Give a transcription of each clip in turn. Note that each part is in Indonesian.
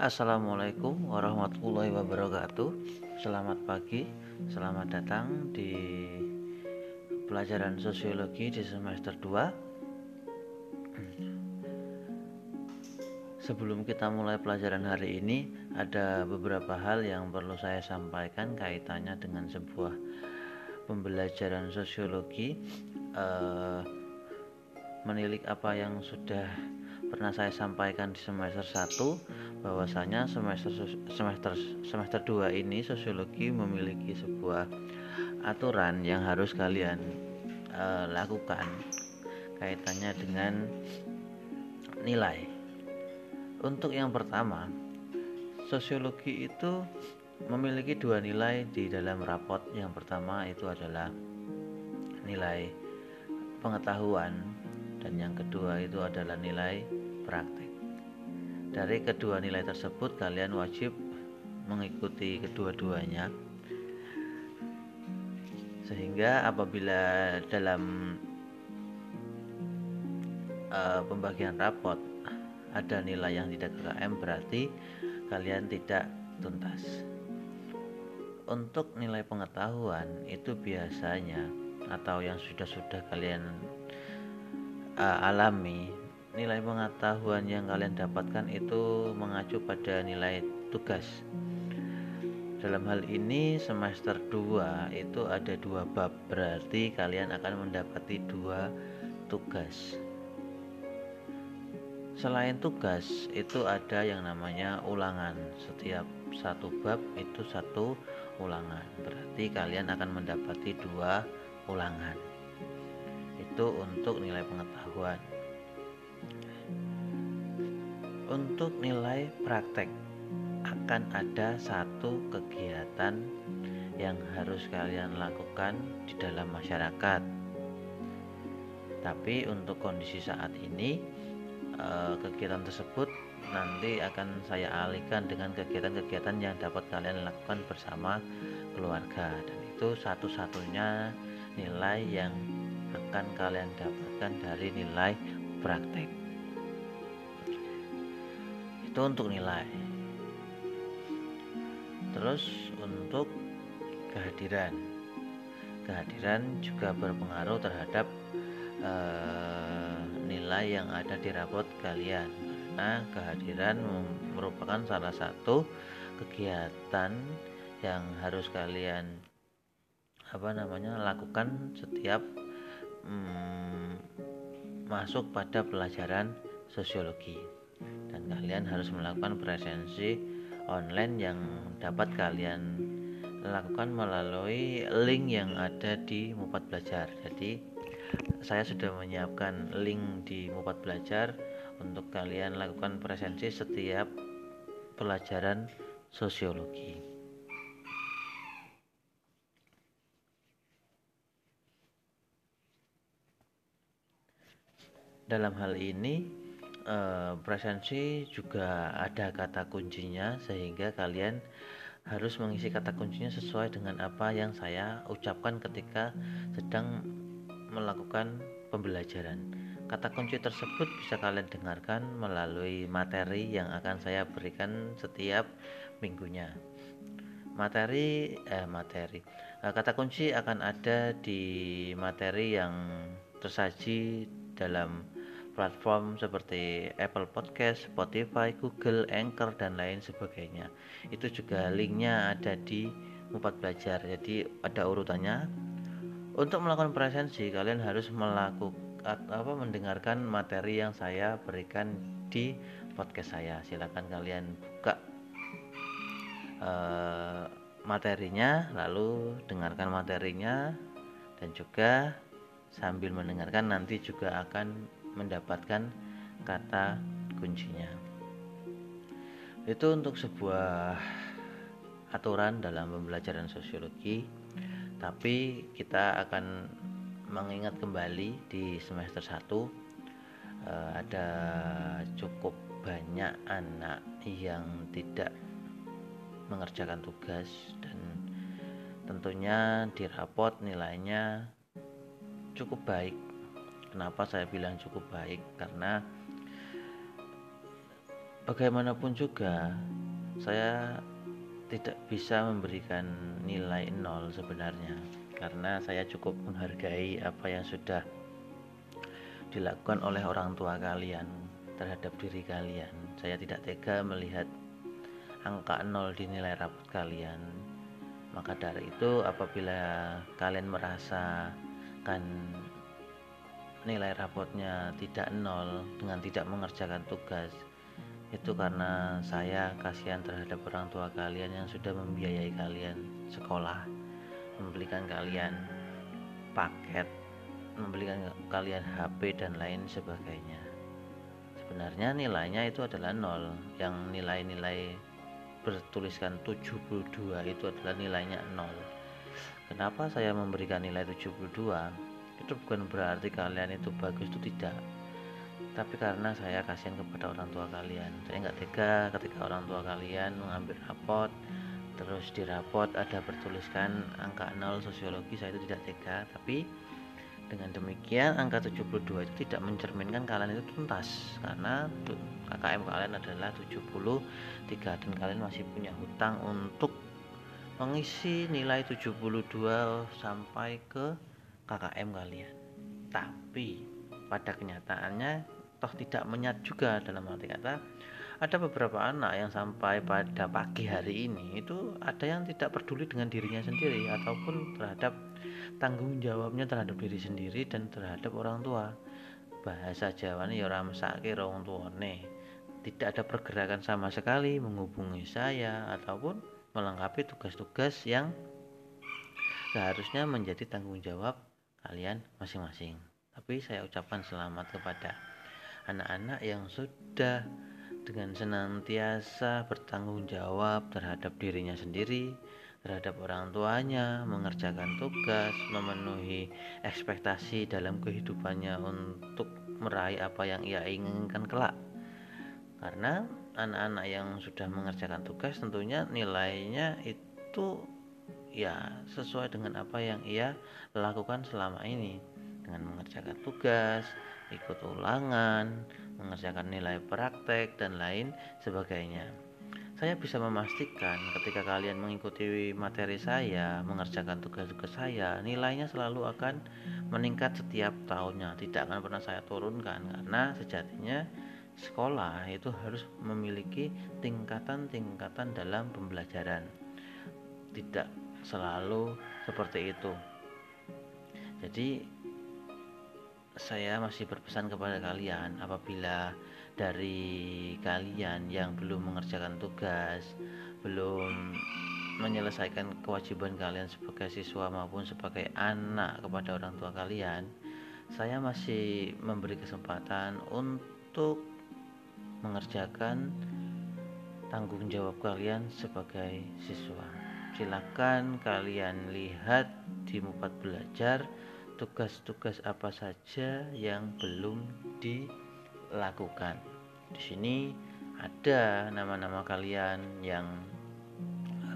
Assalamualaikum warahmatullahi wabarakatuh. Selamat pagi, selamat datang di pelajaran sosiologi di semester 2 Sebelum kita mulai pelajaran hari ini Ada beberapa hal yang perlu saya sampaikan kaitannya dengan sebuah pembelajaran sosiologi. Uh, Menilik apa yang sudah pernah saya sampaikan di semester 1 bahwasanya semester semester semester 2 ini sosiologi memiliki sebuah aturan yang harus kalian uh, lakukan kaitannya dengan nilai. Untuk yang pertama, sosiologi itu memiliki dua nilai di dalam rapot. Yang pertama itu adalah nilai pengetahuan dan yang kedua itu adalah nilai praktek. Dari kedua nilai tersebut kalian wajib mengikuti kedua-duanya sehingga apabila dalam uh, pembagian rapot ada nilai yang tidak KKM berarti kalian tidak tuntas. Untuk nilai pengetahuan itu biasanya atau yang sudah-sudah kalian uh, alami nilai pengetahuan yang kalian dapatkan itu mengacu pada nilai tugas. Dalam hal ini semester 2 itu ada dua bab berarti kalian akan mendapati dua tugas. Selain tugas itu ada yang namanya ulangan. Setiap satu bab itu satu ulangan. Berarti kalian akan mendapati dua ulangan. Itu untuk nilai pengetahuan untuk nilai praktek. Akan ada satu kegiatan yang harus kalian lakukan di dalam masyarakat. Tapi untuk kondisi saat ini eh, kegiatan tersebut nanti akan saya alihkan dengan kegiatan-kegiatan yang dapat kalian lakukan bersama keluarga. Dan itu satu-satunya nilai yang akan kalian dapatkan dari nilai praktek itu untuk nilai. Terus untuk kehadiran. Kehadiran juga berpengaruh terhadap uh, nilai yang ada di rapot kalian. Karena kehadiran merupakan salah satu kegiatan yang harus kalian apa namanya lakukan setiap hmm, masuk pada pelajaran sosiologi dan kalian harus melakukan presensi online yang dapat kalian lakukan melalui link yang ada di Mupat Belajar. Jadi saya sudah menyiapkan link di Mupat Belajar untuk kalian lakukan presensi setiap pelajaran sosiologi. dalam hal ini eh, presensi juga ada kata kuncinya sehingga kalian harus mengisi kata kuncinya sesuai dengan apa yang saya ucapkan ketika sedang melakukan pembelajaran. Kata kunci tersebut bisa kalian dengarkan melalui materi yang akan saya berikan setiap minggunya. Materi eh materi. Eh, kata kunci akan ada di materi yang tersaji dalam platform seperti Apple Podcast, Spotify, Google, Anchor dan lain sebagainya. Itu juga linknya ada di Mupat Belajar. Jadi ada urutannya. Untuk melakukan presensi kalian harus melakukan apa mendengarkan materi yang saya berikan di podcast saya. Silakan kalian buka uh, materinya lalu dengarkan materinya dan juga sambil mendengarkan nanti juga akan mendapatkan kata kuncinya. Itu untuk sebuah aturan dalam pembelajaran sosiologi, tapi kita akan mengingat kembali di semester 1 eh, ada cukup banyak anak yang tidak mengerjakan tugas dan tentunya di rapot nilainya cukup baik Kenapa saya bilang cukup baik? Karena bagaimanapun juga saya tidak bisa memberikan nilai nol sebenarnya. Karena saya cukup menghargai apa yang sudah dilakukan oleh orang tua kalian terhadap diri kalian. Saya tidak tega melihat angka nol di nilai rapot kalian. Maka dari itu apabila kalian merasakan nilai rapotnya tidak nol dengan tidak mengerjakan tugas. Itu karena saya kasihan terhadap orang tua kalian yang sudah membiayai kalian sekolah membelikan kalian paket membelikan kalian HP dan lain sebagainya. Sebenarnya nilainya itu adalah nol. Yang nilai-nilai bertuliskan 72 itu adalah nilainya nol. Kenapa saya memberikan nilai 72 itu bukan berarti kalian itu bagus itu tidak. Tapi karena saya kasihan kepada orang tua kalian. Saya nggak tega ketika orang tua kalian mengambil rapot terus di rapot ada bertuliskan angka 0 sosiologi saya itu tidak tega. Tapi dengan demikian angka 72 itu tidak mencerminkan kalian itu tuntas. Karena KKM kalian adalah 73 dan kalian masih punya hutang untuk mengisi nilai 72 sampai ke KKM kalian tapi pada kenyataannya toh tidak menyat juga dalam arti kata ada beberapa anak yang sampai pada pagi hari ini itu ada yang tidak peduli dengan dirinya sendiri ataupun terhadap tanggung jawabnya terhadap diri sendiri dan terhadap orang tua. Bahasa Jawa ya orang mesake orang tua nih tidak ada pergerakan sama sekali menghubungi saya ataupun melengkapi tugas-tugas yang seharusnya menjadi tanggung jawab kalian masing-masing tapi saya ucapkan selamat kepada anak-anak yang sudah dengan senantiasa bertanggung jawab terhadap dirinya sendiri, terhadap orang tuanya, mengerjakan tugas, memenuhi ekspektasi dalam kehidupannya untuk meraih apa yang ia inginkan kelak. Karena anak-anak yang sudah mengerjakan tugas tentunya nilainya itu ya sesuai dengan apa yang ia lakukan selama ini dengan mengerjakan tugas, ikut ulangan, mengerjakan nilai praktek, dan lain sebagainya. Saya bisa memastikan ketika kalian mengikuti materi saya, mengerjakan tugas-tugas saya, nilainya selalu akan meningkat setiap tahunnya, tidak akan pernah saya turunkan karena sejatinya sekolah itu harus memiliki tingkatan-tingkatan dalam pembelajaran. Tidak selalu seperti itu. Jadi saya masih berpesan kepada kalian apabila dari kalian yang belum mengerjakan tugas, belum menyelesaikan kewajiban kalian sebagai siswa maupun sebagai anak kepada orang tua kalian, saya masih memberi kesempatan untuk mengerjakan tanggung jawab kalian sebagai siswa. Silakan kalian lihat di Mupat Belajar tugas-tugas apa saja yang belum dilakukan. Di sini ada nama-nama kalian yang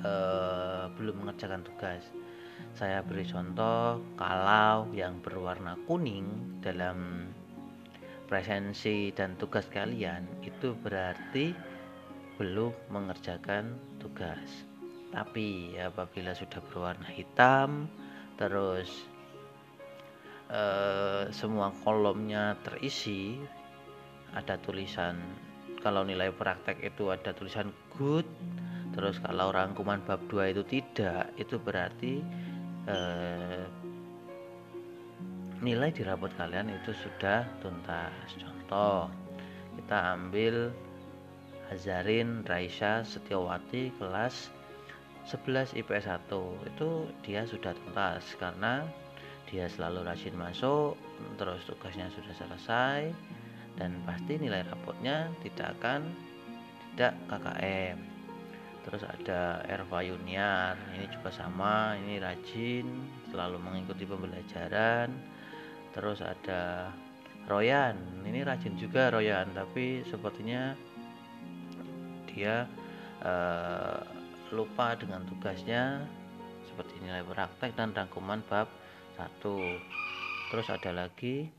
uh, belum mengerjakan tugas. Saya beri contoh kalau yang berwarna kuning dalam presensi dan tugas kalian itu berarti belum mengerjakan tugas. Tapi apabila sudah berwarna hitam terus Eh, semua kolomnya terisi ada tulisan kalau nilai praktek itu ada tulisan good terus kalau rangkuman bab 2 itu tidak itu berarti uh, nilai di rapot kalian itu sudah tuntas. Contoh kita ambil Hazarin Raisa Setiawati kelas 11 IPS 1 itu dia sudah tuntas karena dia selalu rajin masuk terus tugasnya sudah selesai dan pasti nilai rapotnya tidak akan tidak KKM terus ada Erva Yuniar ini juga sama ini rajin selalu mengikuti pembelajaran. Terus ada Royan ini rajin juga Royan tapi sepertinya dia uh, lupa dengan tugasnya seperti nilai praktek dan rangkuman bab satu. Terus ada lagi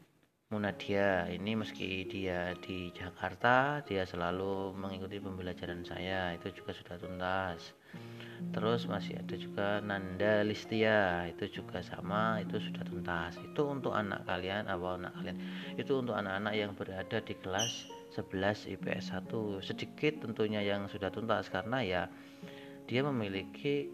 Munadia. Ini meski dia di Jakarta dia selalu mengikuti pembelajaran saya. Itu juga sudah tuntas. Terus masih ada juga Nanda Listia. Itu juga sama itu sudah tuntas. Itu untuk anak kalian apa anak kalian. Itu untuk anak-anak yang berada di kelas 11 IPS 1 sedikit tentunya yang sudah tuntas karena ya dia memiliki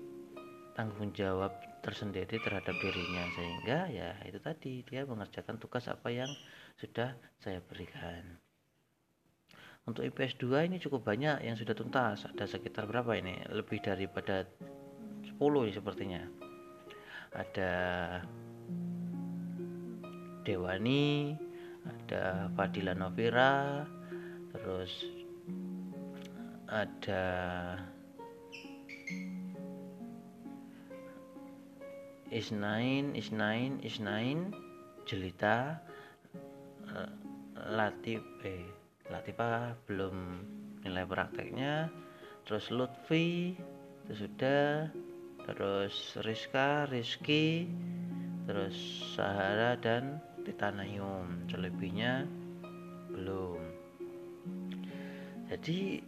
tanggung jawab tersendiri terhadap dirinya sehingga ya itu tadi dia mengerjakan tugas apa yang sudah saya berikan. Untuk IPS 2 ini cukup banyak yang sudah tuntas ada sekitar berapa ini? Lebih daripada 10 ini sepertinya. Ada Dewani ada Fadila Novira terus ada Isnain Isnain Isnain Jelita eh, Latif eh Latifa belum nilai prakteknya. Terus Lutfi itu sudah. Terus Rizka Rizky. Terus Sahara dan Titanayum selebihnya belum. Jadi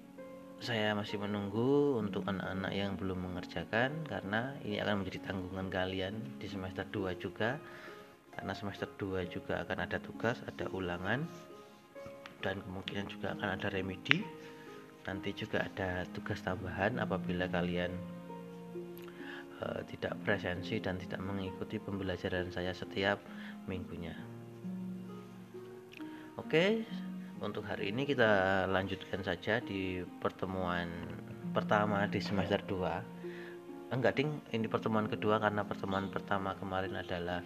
saya masih menunggu untuk anak-anak yang belum mengerjakan karena ini akan menjadi tanggungan kalian di semester 2 juga. Karena semester 2 juga akan ada tugas, ada ulangan dan kemungkinan juga akan ada remedi. Nanti juga ada tugas tambahan apabila kalian uh, tidak presensi dan tidak mengikuti pembelajaran saya setiap minggunya. Oke untuk hari ini kita lanjutkan saja di pertemuan pertama di semester 2 enggak ding. Ini pertemuan kedua karena pertemuan pertama kemarin adalah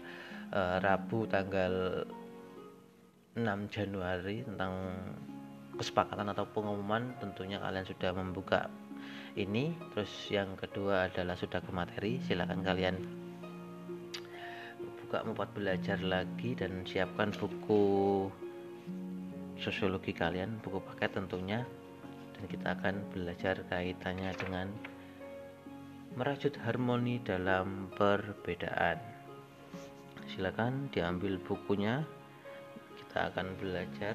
uh, Rabu tanggal 6 Januari tentang kesepakatan atau pengumuman. Tentunya kalian sudah membuka ini. Terus yang kedua adalah sudah ke materi. Silahkan kalian buka membuat belajar lagi dan siapkan buku sosiologi kalian buku paket tentunya. Dan kita akan belajar kaitannya dengan merajut harmoni dalam perbedaan. Silakan diambil bukunya. Kita akan belajar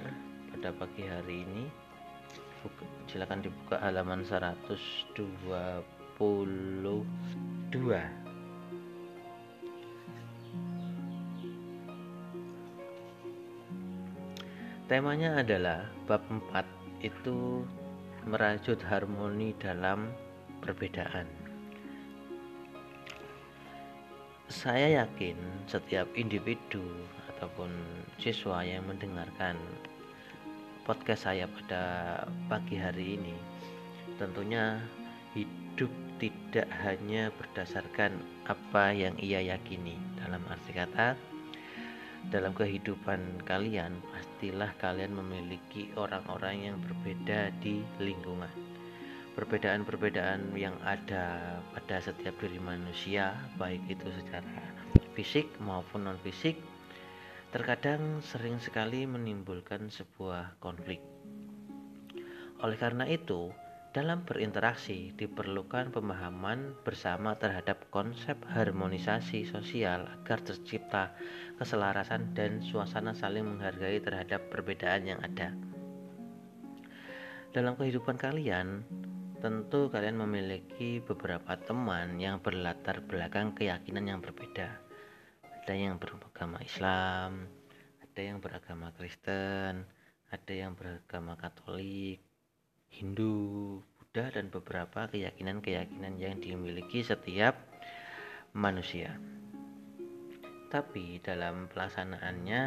pada pagi hari ini. Silakan dibuka halaman 122 Temanya adalah bab 4 itu merajut harmoni dalam perbedaan. Saya yakin setiap individu ataupun siswa yang mendengarkan podcast saya pada pagi hari ini tentunya hidup tidak hanya berdasarkan apa yang ia yakini dalam arti kata dalam kehidupan kalian pastilah kalian memiliki orang-orang yang berbeda di lingkungan. Perbedaan-perbedaan yang ada pada setiap diri manusia baik itu secara fisik maupun non fisik terkadang sering sekali menimbulkan sebuah konflik. Oleh karena itu dalam berinteraksi diperlukan pemahaman bersama terhadap konsep harmonisasi sosial agar tercipta keselarasan dan suasana saling menghargai terhadap perbedaan yang ada. Dalam kehidupan kalian, tentu kalian memiliki beberapa teman yang berlatar belakang keyakinan yang berbeda. Ada yang beragama Islam, ada yang beragama Kristen, ada yang beragama Katolik, Hindu, Buddha dan beberapa keyakinan-keyakinan yang dimiliki setiap manusia. Tapi dalam pelaksanaannya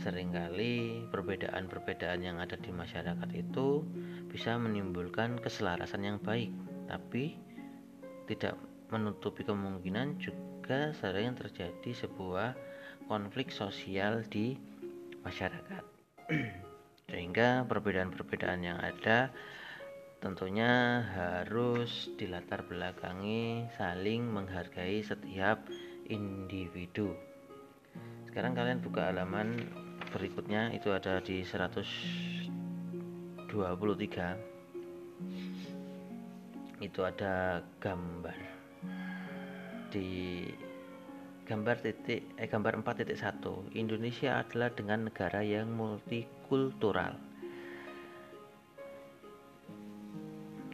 sering kali perbedaan-perbedaan yang ada di masyarakat itu bisa menimbulkan keselarasan yang baik, tapi tidak menutupi kemungkinan juga sering terjadi sebuah konflik sosial di masyarakat. Sehingga perbedaan-perbedaan yang ada tentunya harus dilatar belakangi saling menghargai setiap individu. Sekarang kalian buka halaman berikutnya itu ada di 123. Itu ada gambar di gambar titik eh gambar 4.1 Indonesia adalah dengan negara yang multikultural.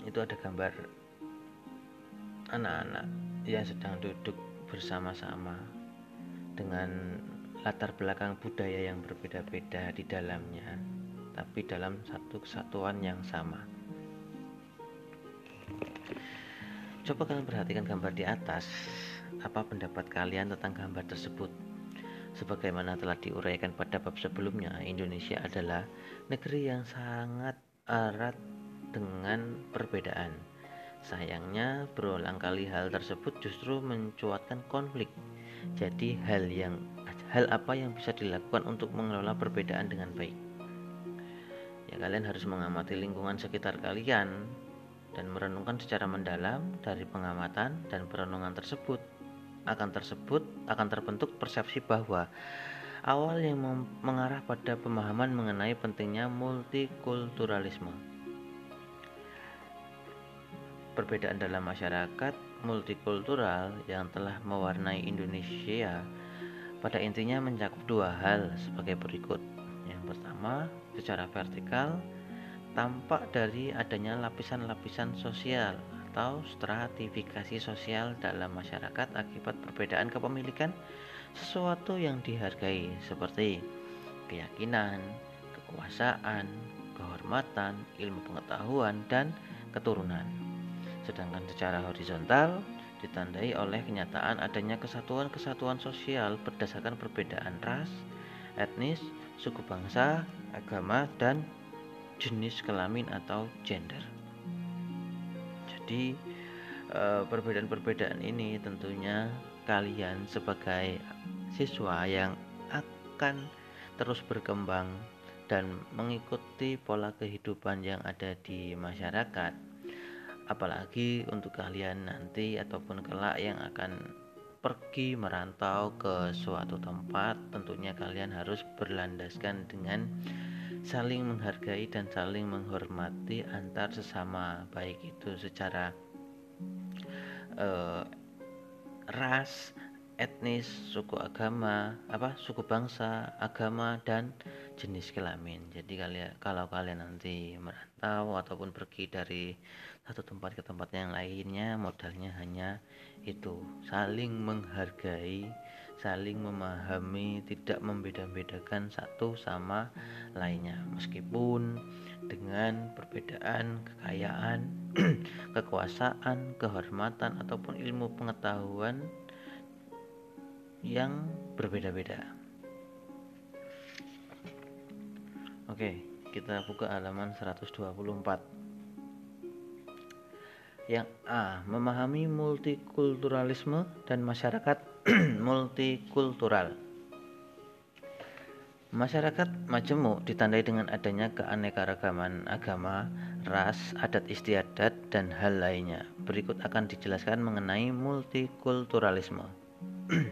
Itu ada gambar anak-anak yang sedang duduk bersama-sama dengan latar belakang budaya yang berbeda-beda di dalamnya tapi dalam satu kesatuan yang sama. Coba kalian perhatikan gambar di atas apa pendapat kalian tentang gambar tersebut? Sebagaimana telah diuraikan pada bab sebelumnya, Indonesia adalah negeri yang sangat erat dengan perbedaan. Sayangnya, berulang kali hal tersebut justru mencuatkan konflik. Jadi, hal yang hal apa yang bisa dilakukan untuk mengelola perbedaan dengan baik? Ya, kalian harus mengamati lingkungan sekitar kalian dan merenungkan secara mendalam dari pengamatan dan perenungan tersebut akan tersebut akan terbentuk persepsi bahwa awal yang mengarah pada pemahaman mengenai pentingnya multikulturalisme. Perbedaan dalam masyarakat multikultural yang telah mewarnai Indonesia pada intinya mencakup dua hal sebagai berikut. Yang pertama, secara vertikal tampak dari adanya lapisan-lapisan sosial atau stratifikasi sosial dalam masyarakat akibat perbedaan kepemilikan sesuatu yang dihargai seperti keyakinan, kekuasaan, kehormatan, ilmu pengetahuan, dan keturunan. Sedangkan secara horizontal ditandai oleh kenyataan adanya kesatuan-kesatuan sosial berdasarkan perbedaan ras, etnis, suku bangsa, agama, dan jenis kelamin atau gender. Jadi eh, perbedaan-perbedaan ini tentunya kalian sebagai siswa yang akan terus berkembang dan mengikuti pola kehidupan yang ada di masyarakat. Apalagi untuk kalian nanti ataupun kelak yang akan pergi merantau ke suatu tempat tentunya kalian harus berlandaskan dengan saling menghargai dan saling menghormati antar sesama baik itu secara uh, ras, etnis, suku agama, apa suku bangsa, agama dan jenis kelamin. Jadi kalian kalau kalian nanti merantau ataupun pergi dari satu tempat ke tempat yang lainnya, modalnya hanya itu, saling menghargai saling memahami, tidak membeda-bedakan satu sama lainnya, meskipun dengan perbedaan kekayaan, kekuasaan, kehormatan, ataupun ilmu pengetahuan yang berbeda-beda. Oke, kita buka halaman 124 yang A. Memahami multikulturalisme dan masyarakat multikultural. Masyarakat majemuk ditandai dengan adanya keanekaragaman agama, ras, adat istiadat, dan hal lainnya. Berikut akan dijelaskan mengenai multikulturalisme.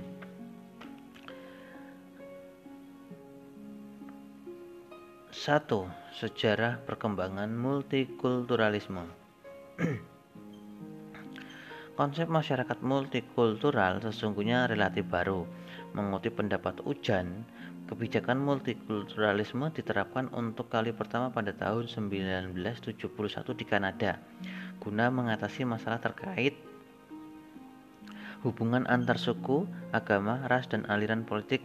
Satu, sejarah perkembangan multikulturalisme. Konsep masyarakat multikultural sesungguhnya relatif baru. Mengutip pendapat Ujan, kebijakan multikulturalisme diterapkan untuk kali pertama pada tahun 1971 di Kanada guna mengatasi masalah terkait hubungan antar suku, agama, ras, dan aliran politik.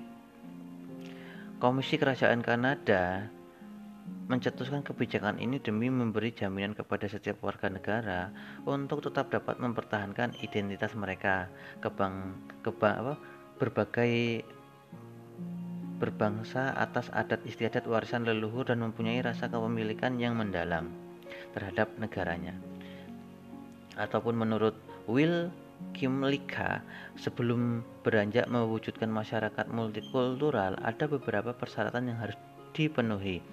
Komisi Kerajaan Kanada mencetuskan kebijakan ini demi memberi jaminan kepada setiap warga negara untuk tetap dapat mempertahankan identitas mereka. Kebang kebang apa berbagai berbangsa atas adat istiadat warisan leluhur dan mempunyai rasa kepemilikan yang mendalam terhadap negaranya. Ataupun menurut Will Kimlika sebelum beranjak mewujudkan masyarakat multikultural ada beberapa persyaratan yang harus dipenuhi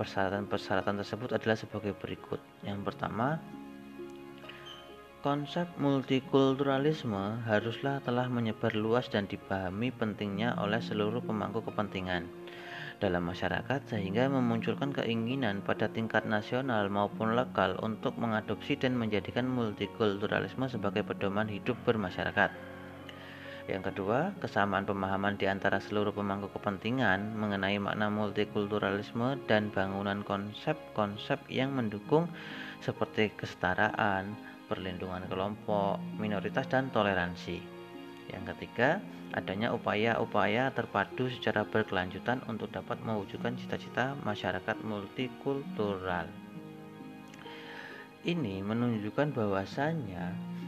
Persyaratan-persyaratan tersebut adalah sebagai berikut. Yang pertama, konsep multikulturalisme haruslah telah menyebar luas dan dipahami pentingnya oleh seluruh pemangku kepentingan dalam masyarakat sehingga memunculkan keinginan pada tingkat nasional maupun lokal untuk mengadopsi dan menjadikan multikulturalisme sebagai pedoman hidup bermasyarakat. Yang kedua, kesamaan pemahaman di antara seluruh pemangku kepentingan mengenai makna multikulturalisme dan bangunan konsep-konsep yang mendukung seperti kesetaraan, perlindungan kelompok, minoritas, dan toleransi. Yang ketiga, adanya upaya-upaya terpadu secara berkelanjutan untuk dapat mewujudkan cita-cita masyarakat multikultural. Ini menunjukkan bahwasannya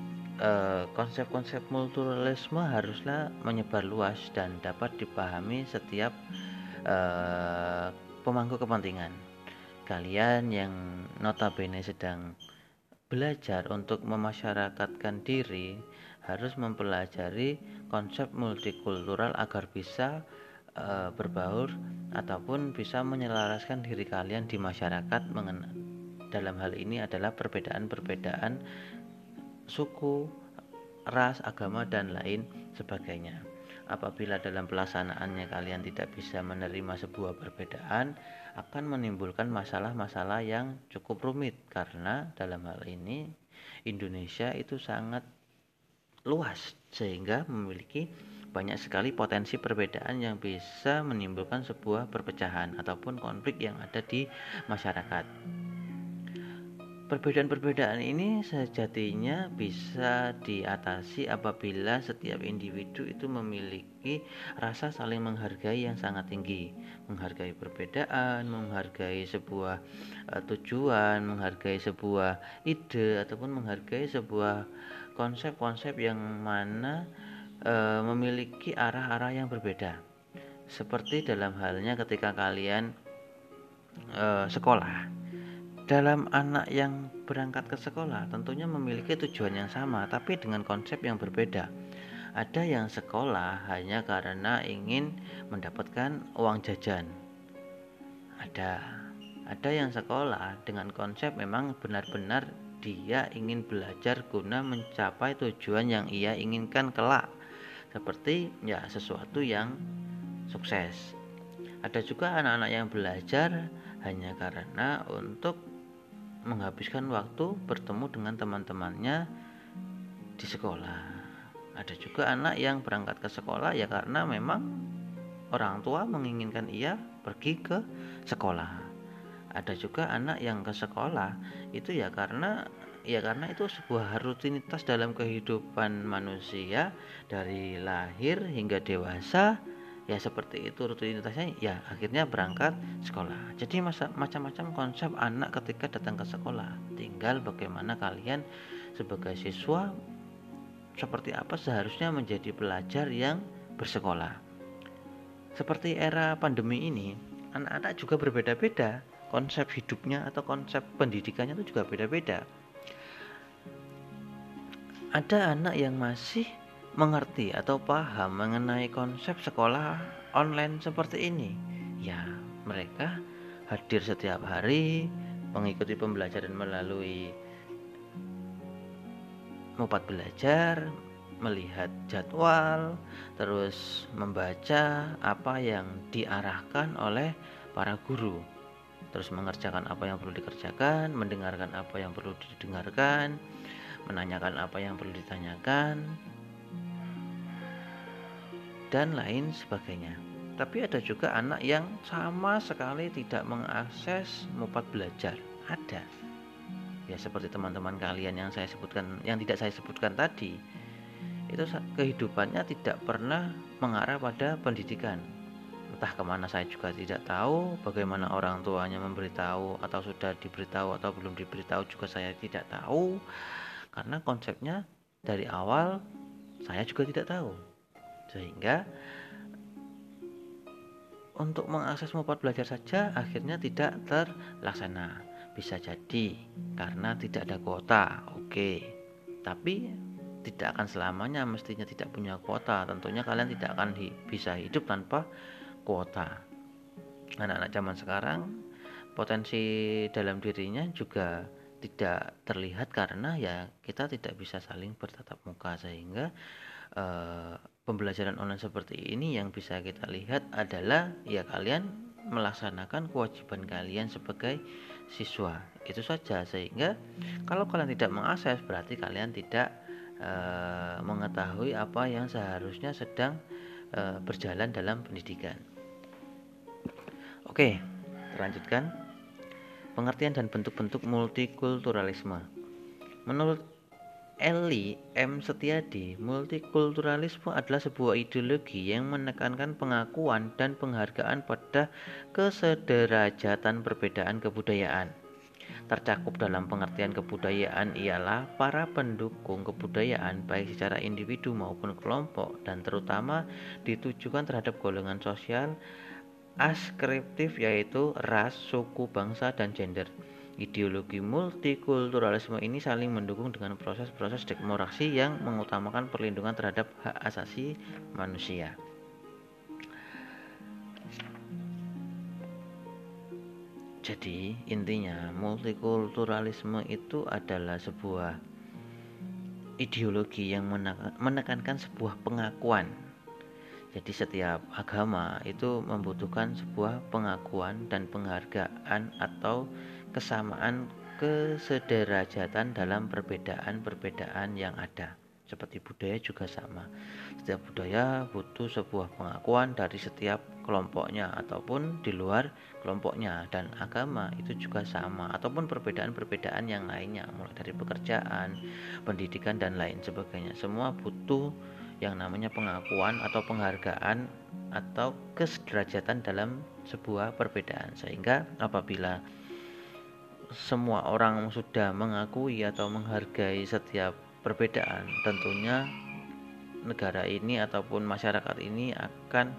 Eh, konsep-konsep multikulturalisme haruslah menyebar luas dan dapat dipahami setiap uh, pemangku kepentingan. Kalian yang notabene sedang belajar untuk memasyarakatkan diri harus mempelajari konsep multikultural agar bisa uh, berbaur ataupun bisa menyelaraskan diri kalian di masyarakat dalam hal ini adalah perbedaan-perbedaan suku, ras, agama, dan lain sebagainya. Apabila dalam pelaksanaannya kalian tidak bisa menerima sebuah perbedaan, akan menimbulkan masalah-masalah yang cukup rumit karena dalam hal ini Indonesia itu sangat luas sehingga memiliki banyak sekali potensi perbedaan yang bisa menimbulkan sebuah perpecahan ataupun konflik yang ada di masyarakat. Perbedaan-perbedaan ini sejatinya bisa diatasi apabila setiap individu itu memiliki rasa saling menghargai yang sangat tinggi, menghargai perbedaan, menghargai sebuah uh, tujuan, menghargai sebuah ide ataupun menghargai sebuah konsep-konsep yang mana uh, memiliki arah-arah yang berbeda. Seperti dalam halnya ketika kalian uh, sekolah dalam anak yang berangkat ke sekolah tentunya memiliki tujuan yang sama tapi dengan konsep yang berbeda. Ada yang sekolah hanya karena ingin mendapatkan uang jajan. Ada ada yang sekolah dengan konsep memang benar-benar dia ingin belajar guna mencapai tujuan yang ia inginkan kelak seperti ya sesuatu yang sukses. Ada juga anak-anak yang belajar hanya karena untuk menghabiskan waktu bertemu dengan teman-temannya di sekolah. Ada juga anak yang berangkat ke sekolah ya karena memang orang tua menginginkan ia pergi ke sekolah. Ada juga anak yang ke sekolah itu ya karena ya karena itu sebuah rutinitas dalam kehidupan manusia dari lahir hingga dewasa ya seperti itu rutinitasnya. Ya akhirnya berangkat sekolah. Jadi macam-macam konsep anak ketika datang ke sekolah. Tinggal bagaimana kalian sebagai siswa seperti apa seharusnya menjadi pelajar yang bersekolah. Seperti era pandemi ini anak-anak juga berbeda-beda. Konsep hidupnya atau konsep pendidikannya itu juga beda-beda. Ada anak yang masih mengerti atau paham mengenai konsep sekolah online seperti ini? Ya, mereka hadir setiap hari, mengikuti pembelajaran melalui mupat belajar, melihat jadwal, terus membaca apa yang diarahkan oleh para guru, terus mengerjakan apa yang perlu dikerjakan, mendengarkan apa yang perlu didengarkan, menanyakan apa yang perlu ditanyakan, dan lain sebagainya. Tapi ada juga anak yang sama sekali tidak mengakses mupat belajar. Ada. Ya seperti teman-teman kalian yang saya sebutkan, yang tidak saya sebutkan tadi. Itu kehidupannya tidak pernah mengarah pada pendidikan. Entah ke mana saya juga tidak tahu, bagaimana orang tuanya memberitahu atau sudah diberitahu atau belum diberitahu juga saya tidak tahu. Karena konsepnya dari awal saya juga tidak tahu sehingga untuk mengakses mupat belajar saja akhirnya tidak terlaksana. Bisa jadi karena tidak ada kuota oke. Tapi tidak akan selamanya mestinya tidak punya kuota. Tentunya kalian tidak akan hi bisa hidup tanpa kuota. Anak-anak zaman sekarang potensi dalam dirinya juga tidak terlihat karena ya kita tidak bisa saling bertatap muka. Sehingga uh, pembelajaran online seperti ini yang bisa kita lihat adalah ya kalian melaksanakan kewajiban kalian sebagai siswa itu saja sehingga kalau kalian tidak mengakses berarti kalian tidak uh, mengetahui apa yang seharusnya sedang uh, berjalan dalam pendidikan. Oke, lanjutkan. Pengertian dan bentuk-bentuk multikulturalisme. Menurut Eli M. Setiadi, multikulturalisme adalah sebuah ideologi yang menekankan pengakuan dan penghargaan pada kesederajatan perbedaan kebudayaan. Tercakup dalam pengertian kebudayaan ialah para pendukung kebudayaan baik secara individu maupun kelompok dan terutama ditujukan terhadap golongan sosial askriptif yaitu ras, suku, bangsa, dan gender. Ideologi multikulturalisme ini saling mendukung dengan proses-proses demokrasi yang mengutamakan perlindungan terhadap hak asasi manusia. Jadi, intinya multikulturalisme itu adalah sebuah ideologi yang menekankan sebuah pengakuan. Jadi, setiap agama itu membutuhkan sebuah pengakuan dan penghargaan atau kesamaan kesederajatan dalam perbedaan-perbedaan yang ada. Seperti budaya juga sama. Setiap budaya butuh sebuah pengakuan dari setiap kelompoknya ataupun di luar kelompoknya dan agama itu juga sama ataupun perbedaan-perbedaan yang lainnya mulai dari pekerjaan, pendidikan dan lain sebagainya. Semua butuh yang namanya pengakuan atau penghargaan atau kesederajatan dalam sebuah perbedaan sehingga apabila semua orang sudah mengakui atau menghargai setiap perbedaan, tentunya negara ini ataupun masyarakat ini akan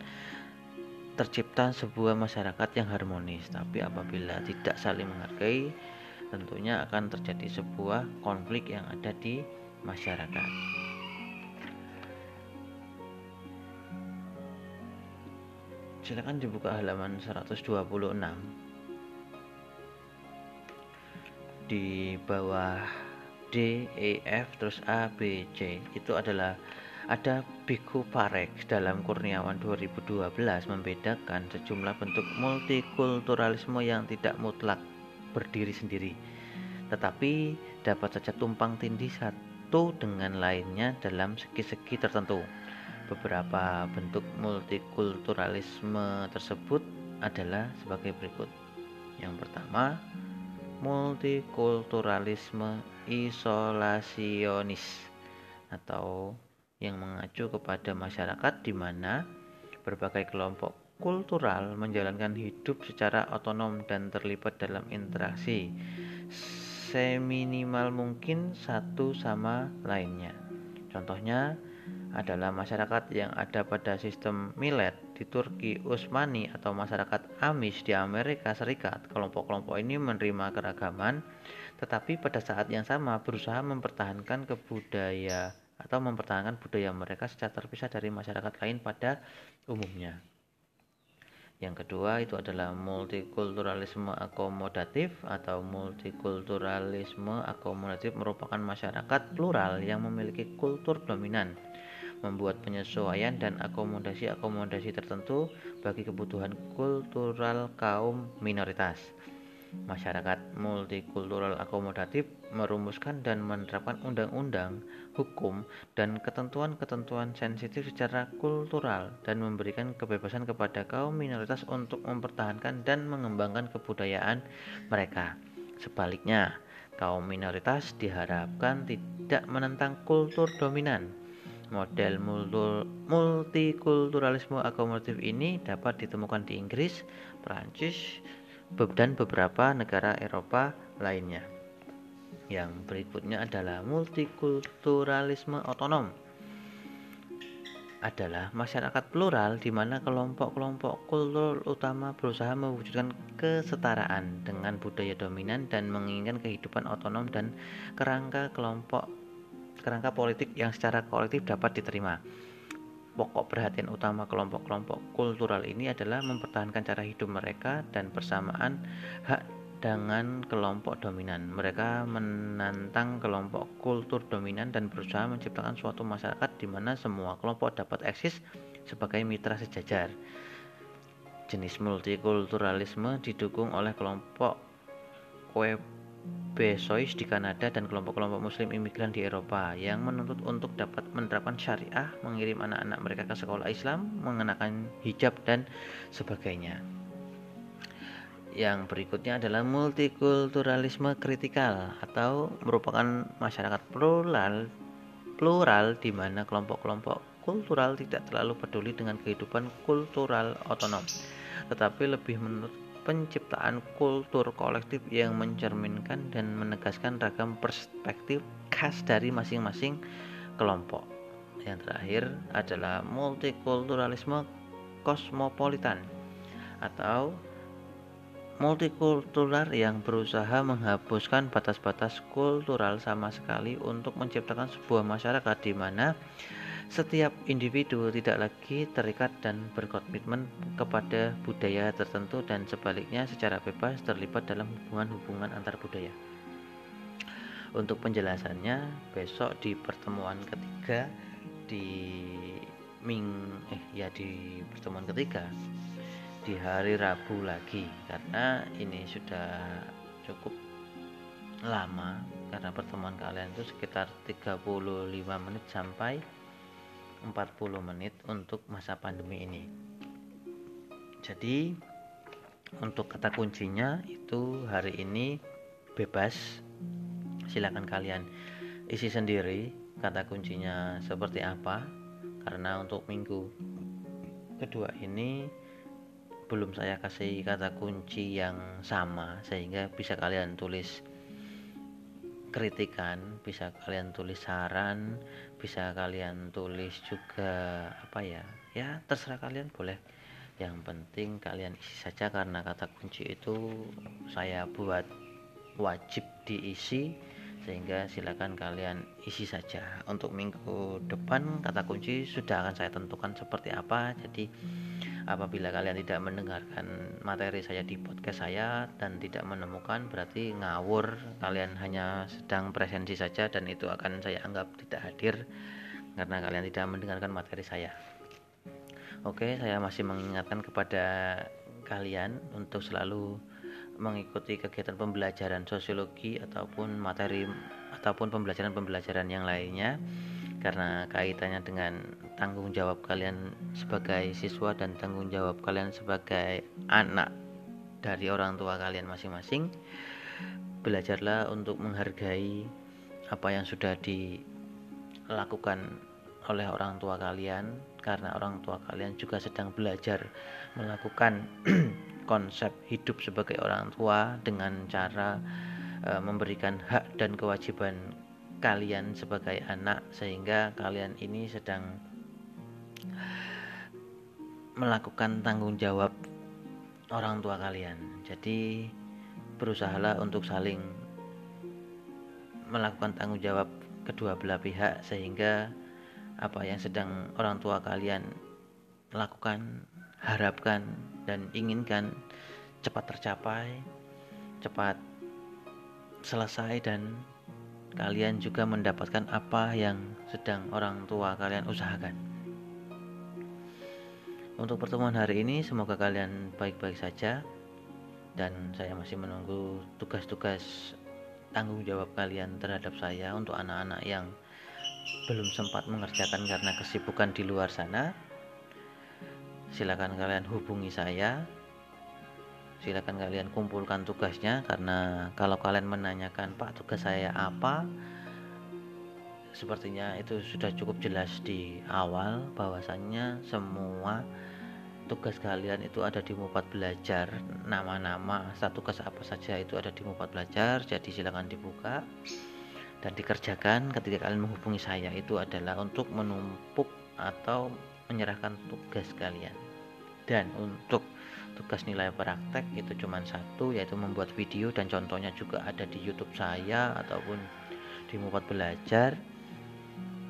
tercipta sebuah masyarakat yang harmonis. Tapi apabila tidak saling menghargai, tentunya akan terjadi sebuah konflik yang ada di masyarakat. Silakan dibuka halaman 126 di bawah D, E, F terus A, B, C itu adalah ada Biku Parek dalam Kurniawan 2012 membedakan sejumlah bentuk multikulturalisme yang tidak mutlak berdiri sendiri tetapi dapat saja tumpang tindih satu dengan lainnya dalam segi-segi tertentu. Beberapa bentuk multikulturalisme tersebut adalah sebagai berikut. Yang pertama, multikulturalisme isolasionis atau yang mengacu kepada masyarakat di mana berbagai kelompok kultural menjalankan hidup secara otonom dan terlibat dalam interaksi seminimal mungkin satu sama lainnya. Contohnya, adalah masyarakat yang ada pada sistem Milet di Turki Utsmani atau masyarakat Amish di Amerika Serikat. Kelompok-kelompok ini menerima keragaman tetapi pada saat yang sama berusaha mempertahankan kebudaya atau mempertahankan budaya mereka secara terpisah dari masyarakat lain pada umumnya. Yang kedua itu adalah multikulturalisme akomodatif atau multikulturalisme akomodatif merupakan masyarakat plural yang memiliki kultur dominan membuat penyesuaian dan akomodasi-akomodasi tertentu bagi kebutuhan kultural kaum minoritas. Masyarakat multikultural akomodatif merumuskan dan menerapkan undang-undang, hukum, dan ketentuan-ketentuan sensitif secara kultural dan memberikan kebebasan kepada kaum minoritas untuk mempertahankan dan mengembangkan kebudayaan mereka. Sebaliknya, kaum minoritas diharapkan tidak menentang kultur dominan Model multikulturalisme akomodatif ini dapat ditemukan di Inggris, Prancis, dan beberapa negara Eropa lainnya. Yang berikutnya adalah multikulturalisme otonom. Adalah masyarakat plural di mana kelompok-kelompok kultur utama berusaha mewujudkan kesetaraan dengan budaya dominan dan menginginkan kehidupan otonom dan kerangka kelompok kerangka politik yang secara kolektif dapat diterima. Pokok perhatian utama kelompok-kelompok kultural ini adalah mempertahankan cara hidup mereka dan persamaan hak dengan kelompok dominan. Mereka menantang kelompok kultur dominan dan berusaha menciptakan suatu masyarakat di mana semua kelompok dapat eksis sebagai mitra sejajar. Jenis multikulturalisme didukung oleh kelompok Besois di Kanada dan kelompok-kelompok muslim imigran di Eropa yang menuntut untuk dapat menerapkan syariah, mengirim anak-anak mereka ke sekolah Islam, mengenakan hijab dan sebagainya. Yang berikutnya adalah multikulturalisme kritikal atau merupakan masyarakat plural plural di mana kelompok-kelompok kultural tidak terlalu peduli dengan kehidupan kultural otonom, tetapi lebih menurut penciptaan kultur kolektif yang mencerminkan dan menegaskan ragam perspektif khas dari masing-masing kelompok. Yang terakhir adalah multikulturalisme kosmopolitan atau multikultural yang berusaha menghapuskan batas-batas kultural sama sekali untuk menciptakan sebuah masyarakat di mana setiap individu tidak lagi terikat dan berkomitmen kepada budaya tertentu dan sebaliknya secara bebas terlibat dalam hubungan-hubungan antar budaya. Untuk penjelasannya besok di pertemuan ketiga di Ming eh ya di pertemuan ketiga di hari Rabu lagi karena ini sudah cukup lama karena pertemuan kalian itu sekitar 35 menit sampai 40 menit untuk masa pandemi ini. Jadi untuk kata kuncinya itu hari ini bebas. Silakan kalian isi sendiri kata kuncinya seperti apa karena untuk minggu kedua ini belum saya kasih kata kunci yang sama sehingga bisa kalian tulis kritikan, bisa kalian tulis saran, bisa kalian tulis juga apa ya? Ya, terserah kalian boleh. Yang penting kalian isi saja karena kata kunci itu saya buat wajib diisi sehingga silakan kalian isi saja. Untuk minggu depan kata kunci sudah akan saya tentukan seperti apa. Jadi apabila kalian tidak mendengarkan materi saya di podcast saya dan tidak menemukan berarti ngawur. Kalian hanya sedang presensi saja dan itu akan saya anggap tidak hadir karena kalian tidak mendengarkan materi saya. Oke saya masih mengingatkan kepada kalian untuk selalu mengikuti kegiatan pembelajaran sosiologi ataupun materi ataupun pembelajaran-pembelajaran yang lainnya karena kaitannya dengan tanggung jawab kalian sebagai siswa dan tanggung jawab kalian sebagai anak dari orang tua kalian masing-masing belajarlah untuk menghargai apa yang sudah dilakukan oleh orang tua kalian karena orang tua kalian juga sedang belajar melakukan konsep hidup sebagai orang tua dengan cara uh, memberikan hak dan kewajiban kalian sebagai anak sehingga kalian ini sedang melakukan tanggung jawab orang tua kalian. Jadi berusahalah untuk saling melakukan tanggung jawab kedua belah pihak sehingga apa yang sedang orang tua kalian lakukan, harapkan dan inginkan cepat tercapai, cepat selesai dan kalian juga mendapatkan apa yang sedang orang tua kalian usahakan. Untuk pertemuan hari ini, semoga kalian baik-baik saja, dan saya masih menunggu tugas-tugas tanggung jawab kalian terhadap saya untuk anak-anak yang belum sempat mengerjakan karena kesibukan di luar sana. Silakan kalian hubungi saya. Silakan kalian kumpulkan tugasnya karena kalau kalian menanyakan Pak tugas saya apa sepertinya itu sudah cukup jelas di awal bahwasannya semua tugas kalian itu ada di Mupat Belajar. Nama-nama satu tugas apa saja itu ada di Mupat Belajar jadi silakan dibuka dan dikerjakan ketika kalian menghubungi saya. Itu adalah untuk menumpuk atau menyerahkan tugas kalian. Dan untuk tugas nilai praktek itu cuma satu yaitu membuat video dan contohnya juga ada di YouTube saya ataupun di Mupat Belajar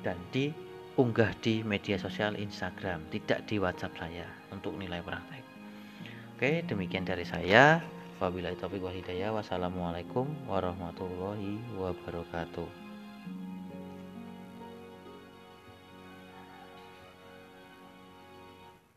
dan diunggah di media sosial Instagram tidak di WhatsApp saya untuk nilai praktek. Oke demikian dari saya. Wabillahi taufiq wal hidayah. Wassalamualaikum warahmatullahi wabarakatuh